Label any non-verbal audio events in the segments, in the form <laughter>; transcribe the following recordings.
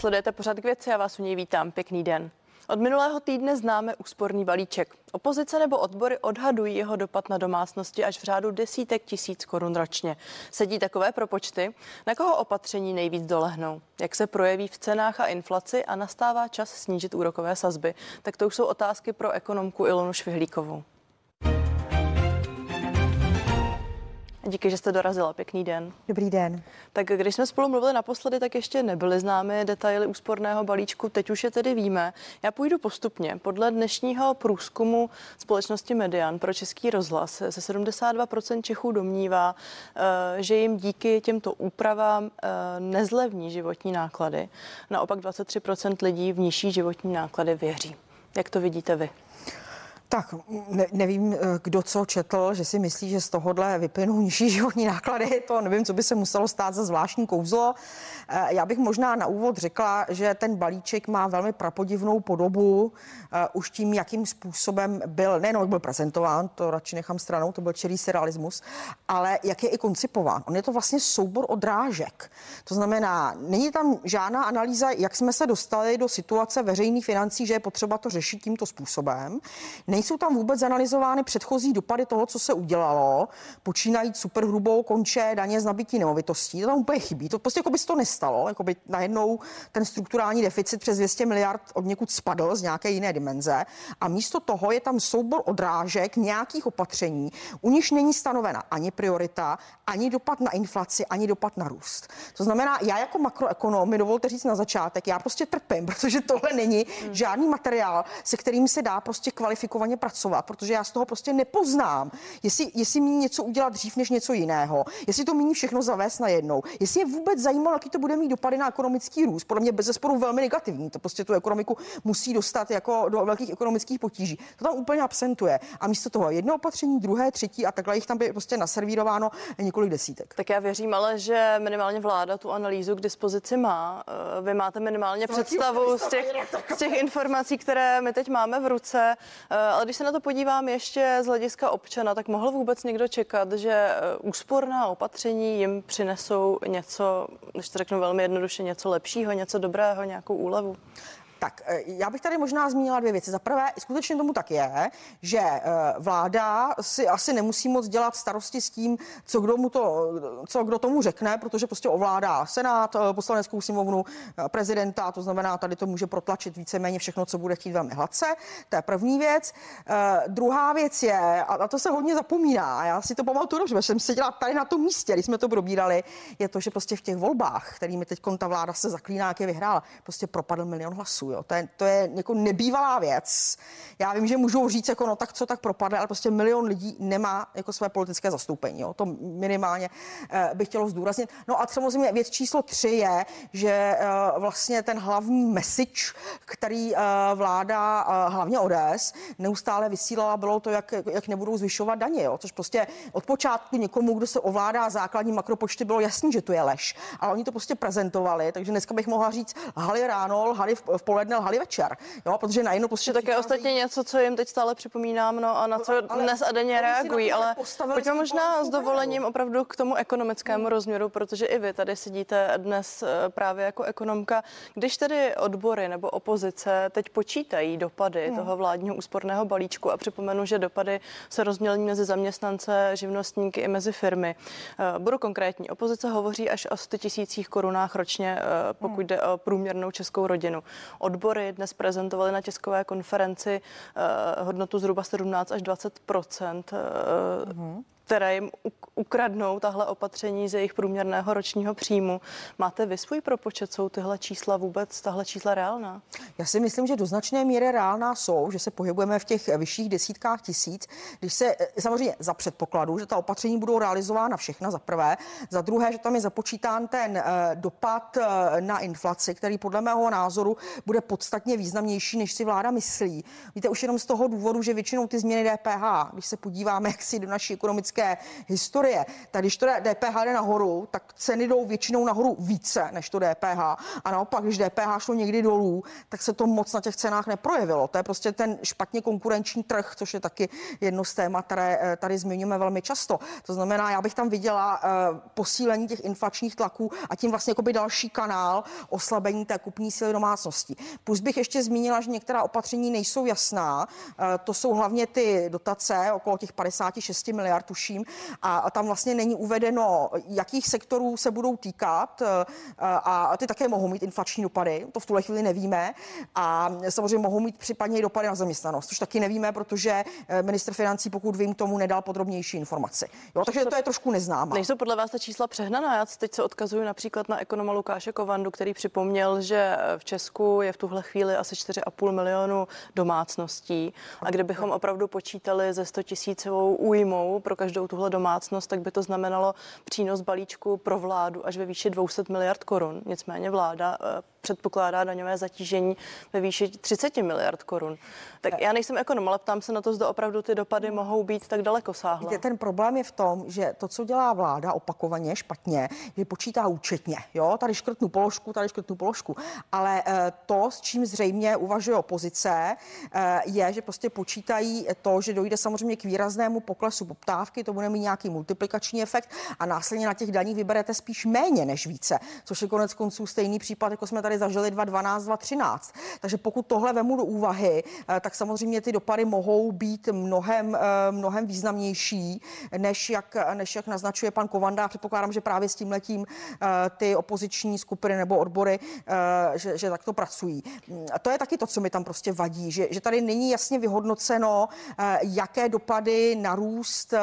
Sledujete pořád k věci a vás u něj vítám. Pěkný den. Od minulého týdne známe úsporný balíček. Opozice nebo odbory odhadují jeho dopad na domácnosti až v řádu desítek tisíc korun ročně. Sedí takové propočty? Na koho opatření nejvíc dolehnou? Jak se projeví v cenách a inflaci a nastává čas snížit úrokové sazby? Tak to už jsou otázky pro ekonomku Ilonu Švihlíkovou. Díky, že jste dorazila. Pěkný den. Dobrý den. Tak když jsme spolu mluvili naposledy, tak ještě nebyly známy detaily úsporného balíčku, teď už je tedy víme. Já půjdu postupně. Podle dnešního průzkumu společnosti Median pro Český rozhlas se 72% Čechů domnívá, eh, že jim díky těmto úpravám eh, nezlevní životní náklady. Naopak 23% lidí v nižší životní náklady věří. Jak to vidíte vy? Tak ne, nevím, eh, kdo co četl, že si myslí, že z tohohle vyplynou nižší <laughs> životní náklady. To nevím, co by se muselo stát za zvláštní kouzlo. Eh, já bych možná na úvod řekla, že ten balíček má velmi prapodivnou podobu. Eh, už tím, jakým způsobem byl, nejenom jak byl prezentován, to radši nechám stranou, to byl čirý serialismus, ale jak je i koncipován. On je to vlastně soubor odrážek. To znamená, není tam žádná analýza, jak jsme se dostali do situace veřejných financí, že je potřeba to řešit tímto způsobem. Nejsou tam vůbec analyzovány předchozí dopady toho, co se udělalo, počínajíc superhrubou konče daně z nabití nemovitostí. To tam úplně chybí. To prostě jako by se to nestalo. Jako by najednou ten strukturální deficit přes 200 miliard od někud spadl z nějaké jiné dimenze. A místo toho je tam soubor odrážek nějakých opatření, u nich není stanovena ani priorita, ani dopad na inflaci, ani dopad na růst. To znamená, já jako makroekonom, mi dovolte říct na začátek, já prostě trpím, <laughs> protože tohle není žádný materiál, se kterým se dá prostě kvalifikovaně opakovaně pracovat, protože já z toho prostě nepoznám, jestli, jestli míní něco udělat dřív než něco jiného, jestli to míní všechno zavést najednou, jestli je vůbec zajímalo, jaký to bude mít dopady na ekonomický růst. Podle mě bez zesporu velmi negativní. To prostě tu ekonomiku musí dostat jako do velkých ekonomických potíží. To tam úplně absentuje. A místo toho jedno opatření, druhé, třetí a takhle jich tam by prostě naservírováno několik desítek. Tak já věřím ale, že minimálně vláda tu analýzu k dispozici má. Eh, vy máte minimálně představu z těch, z těch informací, které my teď máme v ruce. Ale když se na to podívám ještě z hlediska občana, tak mohl vůbec někdo čekat, že eh, úsporná opatření jim přinesou něco, když to řeknu velmi jednoduše, něco lepšího, něco dobrého, nějakou úlevu? Tak eh, já bych tady možná zmínila dvě věci. Za prvé, skutečně tomu tak je, že eh, vláda si asi nemusí moc dělat starosti s tím, co kdo, mu to, co kdo tomu řekne, protože prostě ovládá Senát, eh, poslaneckou sněmovnu, prezidenta, to znamená, tady to může protlačit víceméně všechno, co bude chtít velmi hladce. To je první věc. Druhá věc je, a to se hodně zapomíná, a já si to pamatuju dobře, že jsem seděla tady na tom místě, když jsme to probírali, je to, že prostě v těch volbách, kterými teď ta vláda se zaklíná, jak je vyhrála, prostě propadl milion hlasů. Jo. To, je, to je jako nebývalá věc. Já vím, že můžou říct, jako no tak co tak propadne, ale prostě milion lidí nemá jako své politické zastoupení. Jo. To minimálně uh, bych chtělo zdůraznit. No a samozřejmě věc číslo tři je, že uh, vlastně ten hlavní message, který uh, vláda, uh, hlavně ODS, neustále vysílala, bylo to, jak, jak nebudou zvyšovat daně, jo. což prostě od počátku někomu, kdo se ovládá základní makropočty, bylo jasný, že to je lež. Ale oni to prostě prezentovali, takže dneska bych mohla říct hali ráno, lhali v, v poledne, lhali večer. Jo, protože najednou prostě také ostatně něco, co jim teď stále připomínám, no a na co ale dnes a denně reagují, ale pojďme možná s dovolením opravdu k tomu ekonomickému hmm. rozměru, protože i vy tady sedíte dnes eh, právě jako ekonomka. Když tedy odbory nebo opozice teď počítají dopady hmm. toho vládního úsporného balíčku a připomenu, že dopady se rozmělní mezi zaměstnance, živnostníky i mezi firmy. Eh, budu konkrétní. Opozice hovoří až o 100 tisících korunách ročně, eh, pokud hmm. jde o průměrnou českou rodinu. Odbory dnes prezentovaly na tiskové konferenci uh, hodnotu zhruba 17 až 20 uh, uh-huh které jim ukradnou tahle opatření z jejich průměrného ročního příjmu. Máte vy svůj propočet? Jsou tyhle čísla vůbec, tahle čísla reálná? Já si myslím, že do značné míry reálná jsou, že se pohybujeme v těch vyšších desítkách tisíc. Když se eh, samozřejmě za předpokladu, že ta opatření budou realizována všechna za prvé, za druhé, že tam je započítán ten uh, dopad uh, na inflaci, který podle mého názoru bude podstatně významnější, než si vláda myslí. Víte, už jenom z toho důvodu, že většinou ty změny DPH, když se podíváme <laughs> jak si do naší ekonomické ekonomické historie, tak když to DPH jde nahoru, tak ceny jdou většinou nahoru více než to DPH. A naopak, když DPH šlo někdy dolů, tak se to moc na těch cenách neprojevilo. To je prostě ten špatně konkurenční trh, což je taky jedno z témat, které eh, tady zmiňujeme velmi často. To znamená, já bych tam viděla eh, posílení těch inflačních tlaků a tím vlastně by další kanál oslabení té kupní síly domácností. Plus bych ještě zmínila, že některá opatření nejsou jasná. Eh, to jsou hlavně ty dotace, okolo těch 56 miliard tuším, a tam vlastně není uvedeno, jakých sektorů se budou týkat a ty také mohou mít inflační dopady. To v tuhle chvíli nevíme. A samozřejmě mohou mít případně i dopady na zaměstnanost, což taky nevíme, protože minister financí, pokud vím, tomu nedal podrobnější informaci. Jo, takže to je trošku neznámá. Nejsou podle vás ta čísla přehnaná? Já teď se odkazuju například na ekonoma Lukáše Kovandu, který připomněl, že v Česku je v tuhle chvíli asi 4,5 milionu domácností. A kdybychom opravdu počítali ze 100 tisícovou újmou pro každou tuhle domácnost, tak by to znamenalo přínos balíčku pro vládu až ve výši 200 miliard korun. Nicméně vláda eh, předpokládá daňové zatížení ve výši 30 miliard korun. Tak já nejsem ekonom, ale ptám se na to, zda opravdu ty dopady mohou být tak daleko sáhlé. Ten problém je v tom, že to, co dělá vláda opakovaně špatně, že počítá účetně. Jo, tady škrtnu položku, tady škrtnu položku. Ale eh, to, s čím zřejmě uvažuje opozice, eh, je, že prostě počítají to, že dojde samozřejmě k výraznému poklesu poptávky, to bude mít nějaký multiplikační efekt a následně na těch daních vyberete spíš méně než více, což je konec konců stejný případ, jako jsme tady zažili 2012, 2013. Takže pokud tohle vemu do úvahy, eh, tak samozřejmě ty dopady mohou být mnohem, mnohem významnější, než jak, než jak naznačuje pan Kovanda. Předpokládám, že právě s tím letím ty opoziční skupiny nebo odbory, že, že takto pracují. A to je taky to, co mi tam prostě vadí, že, že tady není jasně vyhodnoceno, jaké dopady na růst,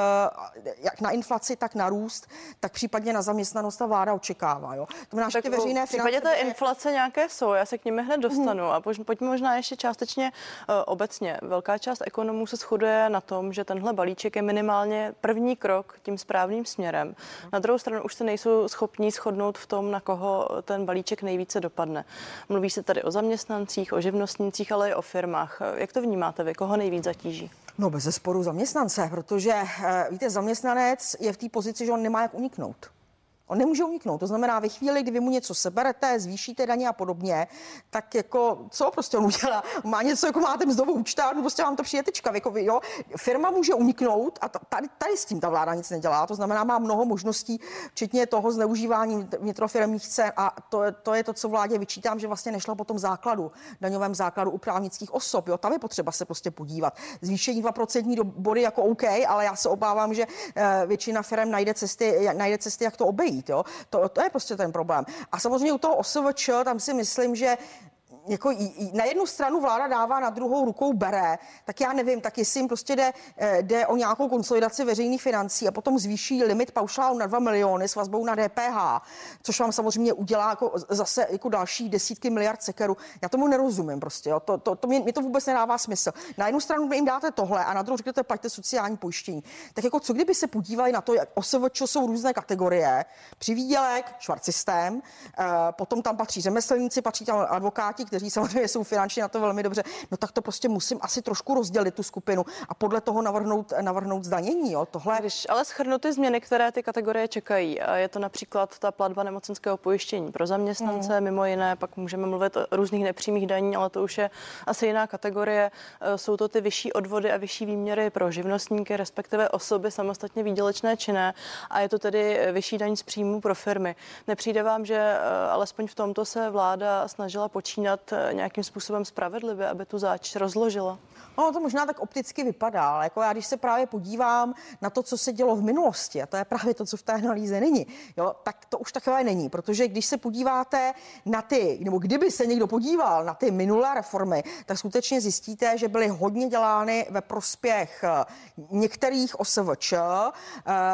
jak na inflaci, tak na růst, tak případně na zaměstnanost ta vláda očekává. Jo? To znamená, že ty veřejné v případě té inflace nějaké jsou, já se k nimi hned dostanu hmm. a pojďme možná ještě částečně uh, obecně. Velká část ekonomů se shoduje na tom, že tenhle balíček je minimálně první krok tím správným směrem. Na druhou stranu už se nejsou schopní shodnout v tom, na koho ten balíček nejvíce dopadne. Mluví se tady o zaměstnancích, o živnostnících, ale i o firmách. Jak to vnímáte vy? Koho nejvíc zatíží? No bez zesporu zaměstnance, protože eh, víte, zaměstnanec je v té pozici, že on nemá jak uniknout. On nemůže uniknout. To znamená, ve chvíli, kdy vy mu něco seberete, zvýšíte daně a podobně, tak jako co prostě on udělá? Má něco, jako máte mzdovou účtárnu, prostě vám to přijde tečka. Jako vy, jo? Firma může uniknout a tady, tady, s tím ta vláda nic nedělá. To znamená, má mnoho možností, včetně toho zneužívání vnitrofirmních cen a to, to je to, co vládě vyčítám, že vlastně nešla po tom základu, daňovém základu u právnických osob. Jo? Tam je potřeba se prostě podívat. Zvýšení 2% body jako OK, ale já se obávám, že eh, většina firm najde cesty, najde cesty, jak to obejít být. Jo? To, to je prostě ten problém. A samozřejmě u toho OSVČ, tam si myslím, že jako na jednu stranu vláda dává, na druhou rukou bere, tak já nevím, tak jestli jim prostě jde, eh, jde o nějakou konsolidaci veřejných financí a potom zvýší limit paušálu na 2 miliony s vazbou na DPH, což vám samozřejmě udělá jako zase jako další desítky miliard sekeru. Já tomu nerozumím prostě, jo. To, to, to mě, mě, to vůbec nedává smysl. Na jednu stranu jim dáte tohle a na druhou řeknete, plaťte sociální pojištění. Tak jako co kdyby se podívali na to, jak OSVČ jsou různé kategorie, přivídělek, švart systém, eh, potom tam patří řemeslníci, patří tam advokáti, kteří samozřejmě jsou finančně na to velmi dobře, no tak to prostě musím asi trošku rozdělit tu skupinu a podle toho navrhnout, navrhnout zdanění. Jo. Tohle... Když ale schrnu ty změny, které ty kategorie čekají, a je to například ta platba nemocenského pojištění pro zaměstnance, hmm. mimo jiné, pak můžeme mluvit o různých nepřímých daní, ale to už je asi jiná kategorie. E, jsou to ty vyšší odvody a vyšší výměry pro živnostníky, respektive osoby samostatně výdělečné činné a je to tedy vyšší daň z příjmu pro firmy. Nepřijde vám, že e, alespoň v tomto se vláda snažila počínat nějakým způsobem spravedlivě, aby tu záč rozložila? No, to možná tak opticky vypadá, ale jako já, když se právě podívám na to, co se dělo v minulosti, a to je právě to, co v té analýze není, jo, tak to už takové není, protože když se podíváte na ty, nebo kdyby se někdo podíval na ty minulé reformy, tak skutečně zjistíte, že byly hodně dělány ve prospěch eh, některých OSVČ, eh,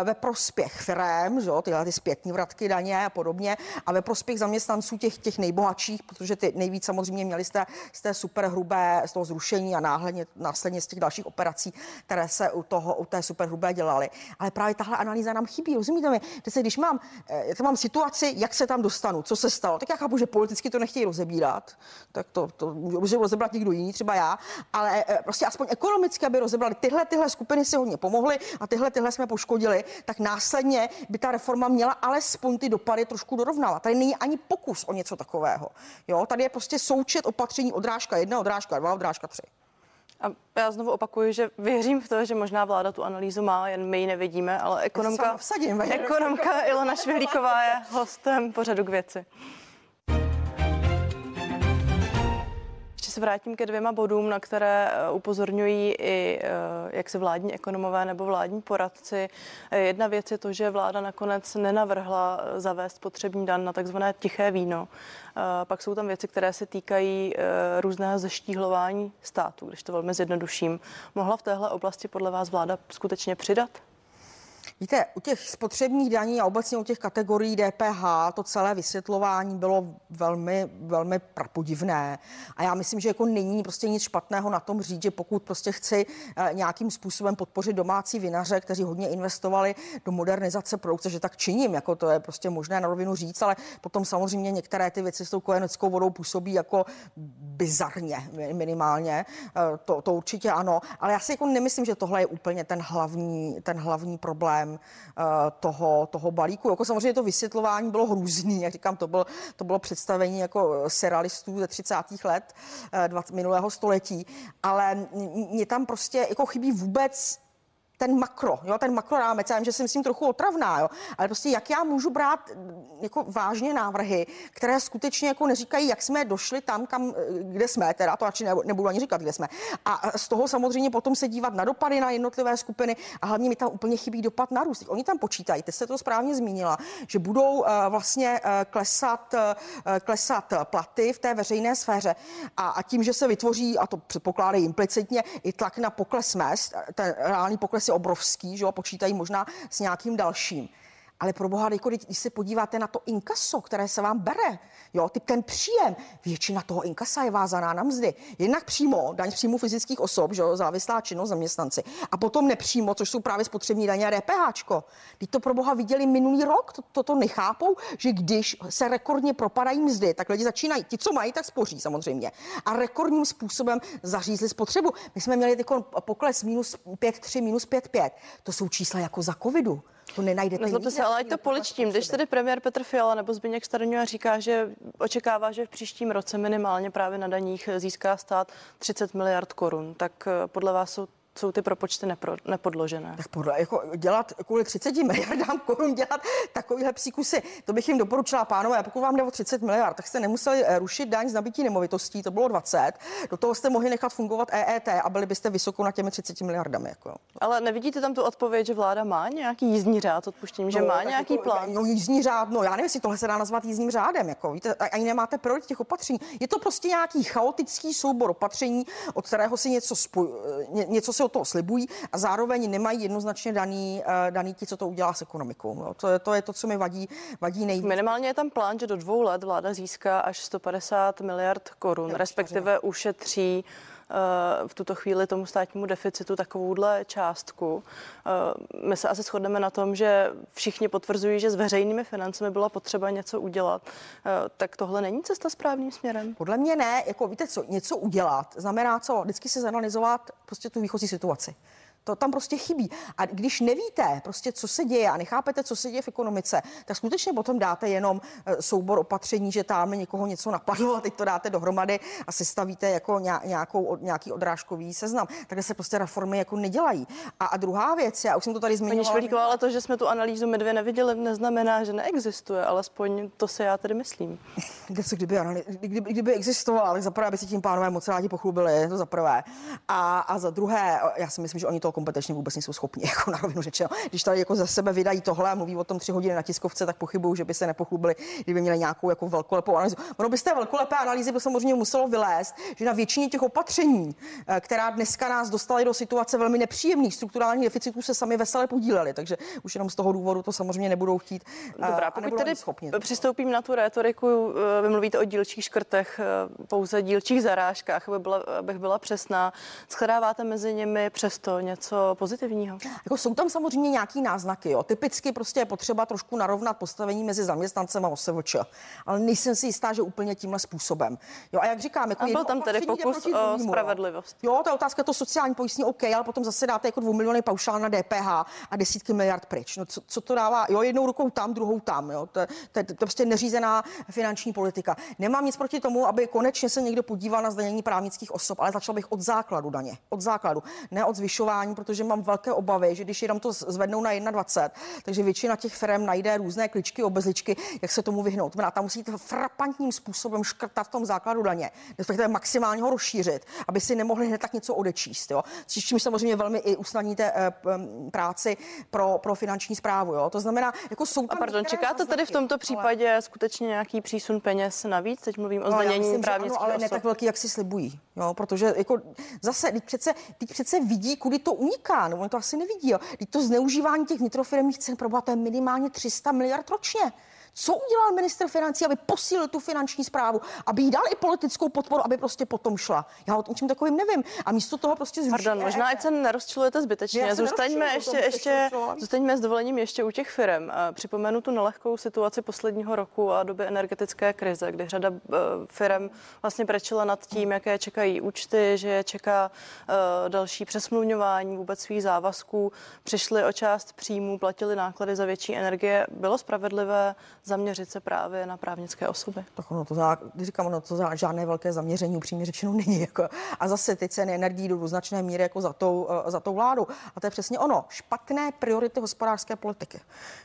ve prospěch firm, jo, tyhle ty zpětní vratky daně a podobně, a ve prospěch zaměstnanců těch, těch nejbohatších, protože ty nejvíc samozřejmě měli z té, z té super hrubé, z toho zrušení a náhle následně, následně z těch dalších operací, které se u, toho, u té superhrubé dělaly. Ale právě tahle analýza nám chybí, rozumíte mi? Teď když mám, eh, to mám situaci, jak se tam dostanu, co se stalo, tak já chápu, že politicky to nechtějí rozebírat, tak to, to může rozebrat někdo jiný, třeba já, ale eh, prostě aspoň ekonomicky, aby rozebrali tyhle, tyhle skupiny si hodně pomohly a tyhle, tyhle jsme poškodili, tak následně by ta reforma měla alespoň ty dopady trošku dorovnávat. Tady není ani pokus o něco takového. Jo, tady je prostě součet opatření odrážka jedna, odrážka dva, odrážka tři. A já znovu opakuju, že věřím v to, že možná vláda tu analýzu má, jen my ji nevidíme, ale ekonomka, vsadím, ekonomka Ilona Švihlíková je hostem pořadu k věci. Se vrátím ke dvěma bodům, na které eh, upozorňují i eh, jak se vládní ekonomové nebo vládní poradci. Eh, jedna věc je to, že vláda nakonec nenavrhla zavést potřební dan na takzvané tiché víno. Pak jsou tam věci, které se týkají různého zeštíhlování státu, když to velmi zjednoduším. Mohla v téhle oblasti podle vás vláda skutečně přidat? Víte, u těch spotřebních daní a obecně u těch kategorií DPH to celé vysvětlování bylo velmi, velmi prapodivné. A já myslím, že jako není prostě nic špatného na tom říct, že pokud prostě chci eh, nějakým způsobem podpořit domácí vinaře, kteří hodně investovali do modernizace produkce, že tak činím, jako to je prostě možné na rovinu říct, ale potom samozřejmě některé ty věci s tou kojeneckou vodou působí jako bizarně minimálně. Eh, to, to určitě ano, ale já si jako nemyslím, že tohle je úplně ten hlavní, ten hlavní problém uh, toho, toho balíku. Jako samozřejmě to vysvětlování bylo hrůzný, jak říkám, to bylo, to bylo představení jako serialistů ze 30. let uh, 20, minulého století, ale mě tam prostě jako chybí vůbec ten makro, jo, ten makro rámec, já vím, že si myslím trochu otravná, jo, ale prostě jak já můžu brát jako vážně návrhy, které skutečně jako neříkají, jak jsme došli tam, kam, kde jsme, teda to radši nebudu ani říkat, kde jsme. A z toho samozřejmě potom se dívat na dopady na jednotlivé skupiny a hlavně mi tam úplně chybí dopad na růst. Oni tam počítají, ty jste to správně zmínila, že budou uh, vlastně uh, klesat, uh, klesat platy v té veřejné sféře a, a tím, že se vytvoří, a to předpokládají implicitně, i tlak na pokles mest, ten reálný pokles obrovský, že jo, počítají možná s nějakým dalším. Ale pro boha, jako když se podíváte na to inkaso, které se vám bere, jo, ty ten příjem, většina toho inkasa je vázaná na mzdy. Jednak přímo, daň z příjmu fyzických osob, že jo, závislá činnost zaměstnanci. A potom nepřímo, což jsou právě spotřební daně a DPH. Když to pro boha viděli minulý rok, toto to, to nechápou, že když se rekordně propadají mzdy, tak lidi začínají, ti, co mají, tak spoří samozřejmě. A rekordním způsobem zařízli spotřebu. My jsme měli pokles minus 5,3, minus 5,5. To jsou čísla jako za covidu. To nenajdete. Nezlobte se, ale ať to poličtím. Když tedy premiér Petr Fiala nebo Zbigněk Starňu říká, že očekává, že v příštím roce minimálně právě na daních získá stát 30 miliard korun, tak eh, podle vás jsou jsou ty propočty nepro, nepodložené. Tak podle, jako dělat kvůli 30 miliardám korun dělat takovýhle psíkusy, to bych jim doporučila, pánové, pokud vám jde o 30 miliard, tak jste nemuseli eh, rušit daň z nabití nemovitostí, to bylo 20, do toho jste mohli nechat fungovat EET a byli byste vysoko na těmi 30 miliardami. Jako. Ale nevidíte tam tu odpověď, že vláda má nějaký jízdní řád odpuštěním, no, že má nějaký jako, plán? No, jízdní řád, no já nevím, jestli tohle se dá nazvat jízdním řádem, jako víte, ani nemáte projekt těch opatření. Je to prostě nějaký chaotický soubor opatření, od kterého si něco, spoj, ně, něco se od toho slibují a zároveň nemají jednoznačně daný, eh, daný ti, co to udělá s ekonomikou. No, to, je, to je to, co mi vadí, vadí nejvíc. Minimálně je tam plán, že do dvou let vláda získá až 150 miliard korun, respektive ušetří v tuto chvíli tomu státnímu deficitu takovouhle částku. Eh, my se asi shodneme na tom, že všichni potvrzují, že s veřejnými financemi byla potřeba něco udělat. Tak tohle není cesta správným směrem? Podle mě ne. Jako víte co, něco udělat znamená co? Vždycky se zanalizovat prostě tu výchozí situaci. To tam prostě chybí. A když nevíte prostě, co se děje a nechápete, co se děje v ekonomice, tak skutečně potom dáte jenom eh, soubor opatření, že tam někoho něco napadlo a teď to dáte dohromady a sestavíte jako nějakou, nějaký odrážkový seznam. Takhle se prostě reformy jako nedělají. A, a druhá věc, já už jsem to tady zmiňovala. Paní ale to, že jsme tu analýzu my dvě neviděli, neznamená, že neexistuje, alespoň to se já tedy myslím. <laughs> kdyby, kdyby, kdyby existovala, tak zaprvé by si tím pánové moc rádi pochlubili, to za prvé. A, a za druhé, já si myslím, že oni to kompetentně vůbec nejsou schopni, <laughs> jako na rovinu řečeno. Když tady jako za sebe vydají tohle a mluví o tom tři hodiny na tiskovce, tak pochybuju, že by se nepochlubili, kdyby měli nějakou jako velkolepou analýzu. Ono by z té velkolepé analýzy by samozřejmě muselo vylézt, že na většině těch opatření, eh, která dneska nás dostaly do situace velmi nepříjemných strukturálních deficitů, se sami veselé podíleli. Takže už jenom z toho důvodu to samozřejmě nebudou chtít. Eh, Dobrá, pokud tedy schopni. přistoupím na tu retoriku, eh, vy mluvíte o dílčích škrtech, pouze dílčích zarážkách, aby byla, abych byla přesná. Shledáváte mezi nimi přesto něco pozitivního? Jako jsou tam samozřejmě nějaký náznaky. Jo. Typicky prostě je potřeba trošku narovnat postavení mezi zaměstnancem a OSVČ. Ale nejsem si jistá, že úplně tímhle způsobem. Jo, a jak říkám, jako a byl tam tedy pokus o spravedlivost. Jo, je otázka to sociální pojistní, OK, ale potom zase dáte jako dvou miliony paušál na DPH a desítky miliard pryč. No, co, co to dává? Jo, jednou rukou tam, druhou tam. Jo. To, to, to, to, prostě neřízená finanční politika. Nemám nic proti tomu, aby konečně se někdo podíval na zdanění právnických osob, ale začal bych od základu daně. Od základu, ne od zvyšování, protože mám velké obavy, že když jenom to zvednou na 21, takže většina těch firm najde různé kličky, obezličky, jak se tomu vyhnout. Znamená, tam musíte frapantním způsobem škrtat v tom základu daně, respektive maximálně ho rozšířit, aby si nemohli hned tak něco odečíst. Jo. S čím samozřejmě velmi i usnadníte eh, práci pro, pro finanční zprávu. Jo. To znamená, jako jsou tam A pardon, čekáte tady v tomto případě ale... skutečně nějaký přísun peněz navíc? Teď mluvím o no, zdanění právnických ale ne tak velký, jak si slibují. Jo, protože jako zase, teď přece, teď přece vidí, kudy to uniká. No, on to asi nevidí. Jo. To zneužívání těch vnitrofirmních cen pro to je minimálně 300 miliard ročně. Co udělal minister financí, aby posílil tu finanční zprávu, aby jí dal i politickou podporu, aby prostě potom šla? Já o čem takovým nevím. A místo toho prostě zruší. Pardon, možná ať se nerozčilujete zbytečně. Zůstaňme ještě, ještě, zůstaňme s dovolením ještě u těch firm. Připomenu tu nelehkou situaci posledního roku a doby energetické krize, kdy řada eh, firm vlastně prečila nad tím, jaké čekají účty, že je čeká eh, další přesmluvňování vůbec svých závazků. Přišli o část příjmů, platili náklady za větší energie. Bylo spravedlivé zaměřit se právě na právnické osoby. Tak ono to, za, říkám, ono to za žádné velké zaměření upřímně řečeno <laughs> není. Jako. A zase ty ceny energií jdou do značné míry jako za tou, uh, za tou vládu. A to je přesně ono. Špatné priority hospodářské politiky.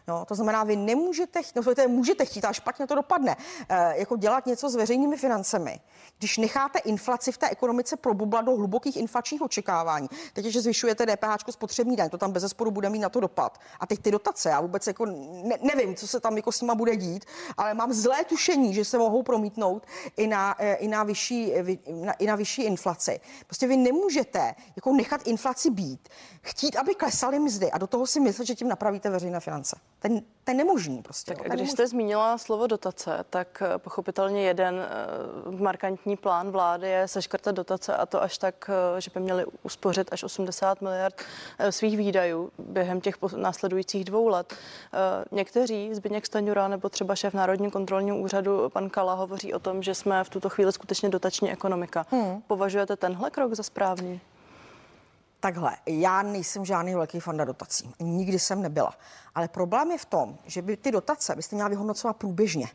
No, to znamená, vy nemůžete, no, to můžete chtít, ale špatně to dopadne. Uh, jako dělat něco s veřejnými financemi, když necháte inflaci v té ekonomice probublat do hlubokých inflačních očekávání. Teď, že zvyšujete DPH spotřební daň, to tam bez bude mít na to dopad. A teď ty dotace, já vůbec jako ne, nevím, co se tam jako s nima bude dít, ale mám zlé tušení, že se mohou promítnout i na, eh, i na, vyšší, na, i na vyšší inflaci. Prostě vy nemůžete jako nechat inflaci být, chtít, aby klesaly mzdy a do toho si myslet, že tím napravíte veřejné finance. Ten, ten nemožný prostě. Tak jo, když jste zmínila slovo dotace, tak eh, pochopitelně jeden markantní plán vlády je seškrtat dotace a to až tak, že by měli uspořit až 80 miliard svých výdajů během těch následujících dvou let. Někteří, Zbigněk Staňura nebo třeba šéf Národního kontrolního úřadu, pan Kala, hovoří o tom, že jsme v tuto chvíli skutečně dotační ekonomika. Hmm. Považujete tenhle krok za správný? Takhle, já nejsem žádný velký fanda dotací. Nikdy jsem nebyla. Ale problém je v tom, že by ty dotace byste měla vyhodnocovat průběžně.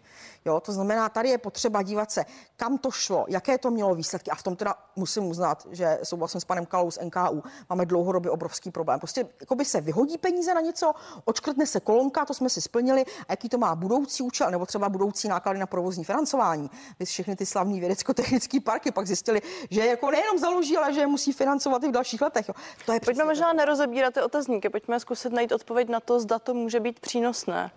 Jo, to znamená, tady je potřeba dívat se, kam to šlo, jaké to mělo výsledky. A v tom teda musím uznat, že souhlasím s panem Kalou z NKU, máme dlouhodobě obrovský problém. Prostě jako by se vyhodí peníze na něco, odškrtne se kolonka, to jsme si splnili, a jaký to má budoucí účel, nebo třeba budoucí náklady na provozní financování. Vy všechny ty slavní vědecko-technické parky pak zjistili, že jako nejenom založí, ale že je musí financovat i v dalších letech. Jo. To je pojďme možná nerozebírat ty otazníky, pojďme zkusit najít odpověď na to, zda to může být přínosné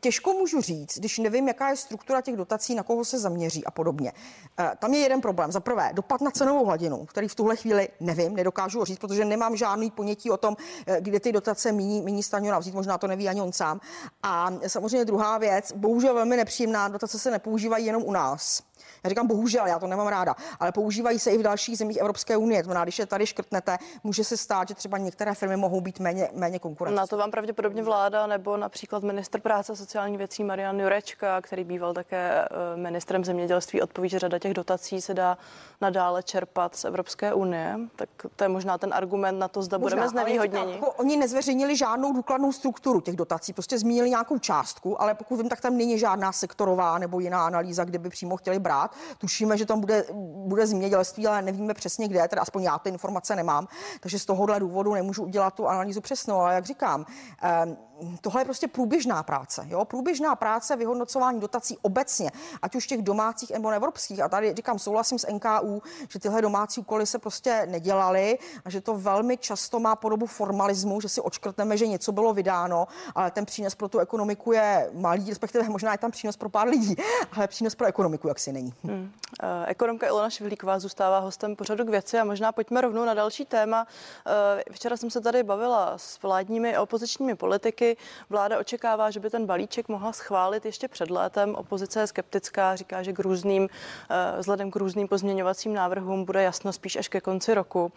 těžko můžu říct, když nevím, jaká je struktura těch dotací, na koho se zaměří a podobně. Eh, tam je jeden problém. Za prvé, dopad na cenovou hladinu, který v tuhle chvíli nevím, nedokážu ho říct, protože nemám žádný ponětí o tom, eh, kde ty dotace míní, míní Staňura vzít, možná to neví ani on sám. A samozřejmě druhá věc, bohužel velmi nepříjemná, dotace se nepoužívají jenom u nás. Já říkám bohužel, já to nemám ráda, ale používají se i v dalších zemích Evropské unie. To když je tady škrtnete, může se stát, že třeba některé firmy mohou být méně, méně konkurenční. Na to vám pravděpodobně vláda nebo například minister práce a sociální věcí Marian Jurečka, který býval také eh, ministrem zemědělství, odpoví, že řada těch dotací se dá nadále čerpat z Evropské unie. Tak to je možná ten argument na to, zda možná, budeme znevýhodněni. Jako oni nezveřejnili žádnou důkladnou strukturu těch dotací, prostě zmínili nějakou částku, ale pokud vím, tak tam není žádná sektorová nebo jiná analýza, kde by přímo chtěli brát. Tušíme, že tam bude, bude zemědělství, ale nevíme přesně kde, teda aspoň já ty informace nemám, takže z tohohle důvodu nemůžu udělat tu analýzu přesnou, ale jak říkám, eh, tohle je prostě průběžná práce. Jo? Průběžná práce vyhodnocování dotací obecně, ať už těch domácích nebo evropských. A tady říkám, souhlasím s NKU, že tyhle domácí úkoly se prostě nedělaly a že to velmi často má podobu formalismu, že si očkrtneme, že něco bylo vydáno, ale ten přínos pro tu ekonomiku je malý, respektive možná je tam přínos pro pár lidí, ale přínos pro ekonomiku jak si není. Hmm. Eh, ekonomka Ilona Švihlíková zůstává hostem pořadu k věci a možná pojďme rovnou na další téma. Eh, včera jsem se tady bavila s vládními a opozičními politiky. Vláda očekává, že by ten balíček mohla schválit ještě před létem. Opozice je skeptická, říká, že k různým, eh, vzhledem k různým pozměňovacím návrhům bude jasno spíš až ke konci roku.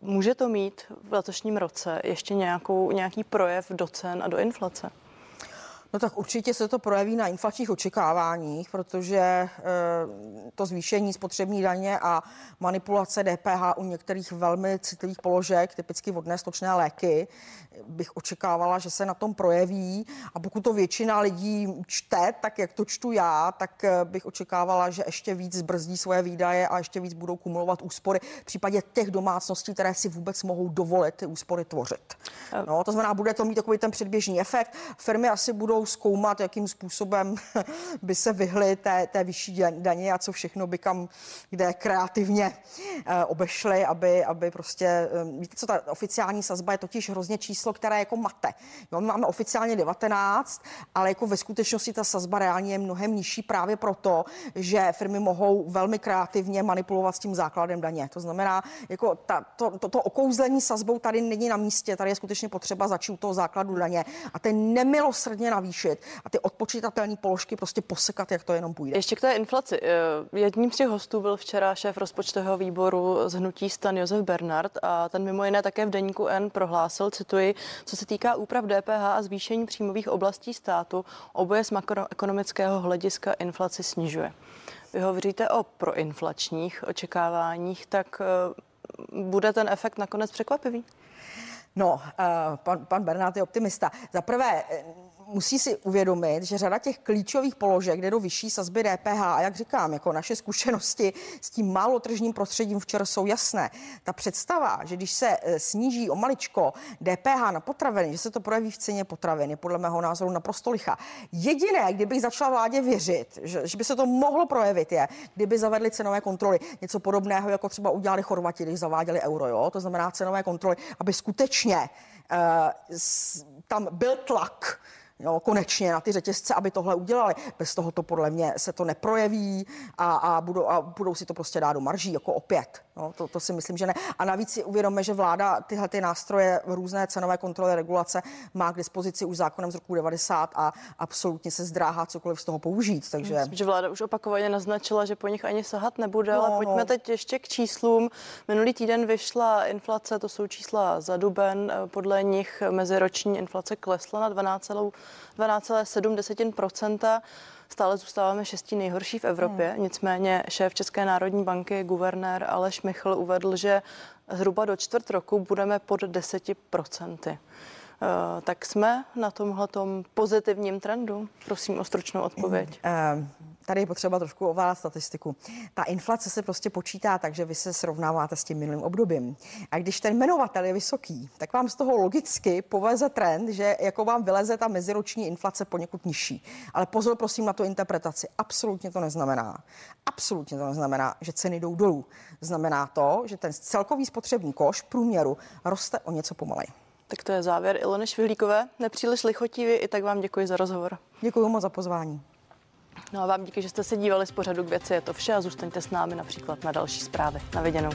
Může to mít v letošním roce ještě nějakou, nějaký projev do cen a do inflace? No tak určitě se to projeví na inflačních očekáváních, protože e, to zvýšení spotřební daně a manipulace DPH u některých velmi citlivých položek, typicky vodné stočné léky, bych očekávala, že se na tom projeví. A pokud to většina lidí čte, tak jak to čtu já, tak eh, bych očekávala, že ještě víc zbrzdí svoje výdaje a ještě víc budou kumulovat úspory v případě těch domácností, které si vůbec mohou dovolit ty úspory tvořit. No, to znamená, bude to mít takový ten předběžný efekt. Firmy asi budou zkoumat, jakým způsobem <laughs> by se vyhly té, té vyšší daně a co všechno by kam, kde kreativně eh, obešly, aby, aby prostě, eh, víte co, ta oficiální sazba je totiž hrozně číslo které jako mate. Jo, my máme oficiálně 19, ale jako ve skutečnosti ta sazba reálně je mnohem nižší právě proto, že firmy mohou velmi kreativně manipulovat s tím základem daně. To znamená, jako ta, to, to, to okouzlení sazbou tady není na místě, tady je skutečně potřeba začít u toho základu daně a ten nemilosrdně navýšit a ty odpočítatelné položky prostě posekat, jak to jenom půjde. Ještě k té inflaci. Eh, jedním z těch hostů byl včera šéf rozpočtového výboru z hnutí stan Josef Bernard a ten mimo jiné také v deníku N prohlásil, cituji, co se týká úprav DPH a zvýšení příjmových oblastí státu, oboje z makroekonomického hlediska inflaci snižuje. Vy hovoříte o proinflačních očekáváních, tak eh, bude ten efekt nakonec překvapivý? No, uh, pan, pan Bernát je optimista. Za prvé, musí si uvědomit, že řada těch klíčových položek jde do vyšší sazby DPH a jak říkám, jako naše zkušenosti s tím málo tržním prostředím včera jsou jasné. Ta představa, že když se e, sníží o maličko DPH na potraviny, že se to projeví v ceně potravin, je podle mého názoru naprosto licha. Jediné, kdybych začala vládě věřit, že, že by se to mohlo projevit, je, kdyby zavedli cenové kontroly. Něco podobného, jako třeba udělali Chorvati, když zaváděli euro, jo? to znamená cenové kontroly, aby skutečně uh, tam byl tlak jo, konečně na ty řetězce, aby tohle udělali. Bez toho to podle mě se to neprojeví a, a, budou, a budou si to prostě dát do marží, jako opět. No, to, to si myslím, že ne. A navíc si uvědomme, že vláda tyhle ty nástroje, různé cenové kontroly, regulace má k dispozici už zákonem z roku 90 a absolutně se zdráhá cokoliv z toho použít. Takže... Myslím, že vláda už opakovaně naznačila, že po nich ani sahat nebude, no, ale pojďme no. teď ještě k číslům. Minulý týden vyšla inflace, to jsou čísla za duben. Podle nich meziroční inflace klesla na 12,7%. Stále zůstáváme šestí nejhorší v Evropě. Hmm. Nicméně šéf České národní banky, guvernér Aleš Michl uvedl, že zhruba do čtvrt roku budeme pod 10%. Uh, tak jsme na tomhle pozitivním trendu? Prosím o stručnou odpověď. Tady je potřeba trošku ovládat statistiku. Ta inflace se prostě počítá tak, že vy se srovnáváte s tím minulým obdobím. A když ten jmenovatel je vysoký, tak vám z toho logicky poveze trend, že jako vám vyleze ta meziroční inflace poněkud nižší. Ale pozor prosím na tu interpretaci. Absolutně to neznamená. Absolutně to neznamená, že ceny jdou dolů. Znamená to, že ten celkový spotřební koš průměru roste o něco pomalej. Tak to je závěr Ilony Švihlíkové. Nepříliš lichotivý, i tak vám děkuji za rozhovor. Děkuji moc za pozvání. No a vám díky, že jste se dívali z pořadu k věci. Je to vše a zůstaňte s námi například na další zprávy. Na viděnou.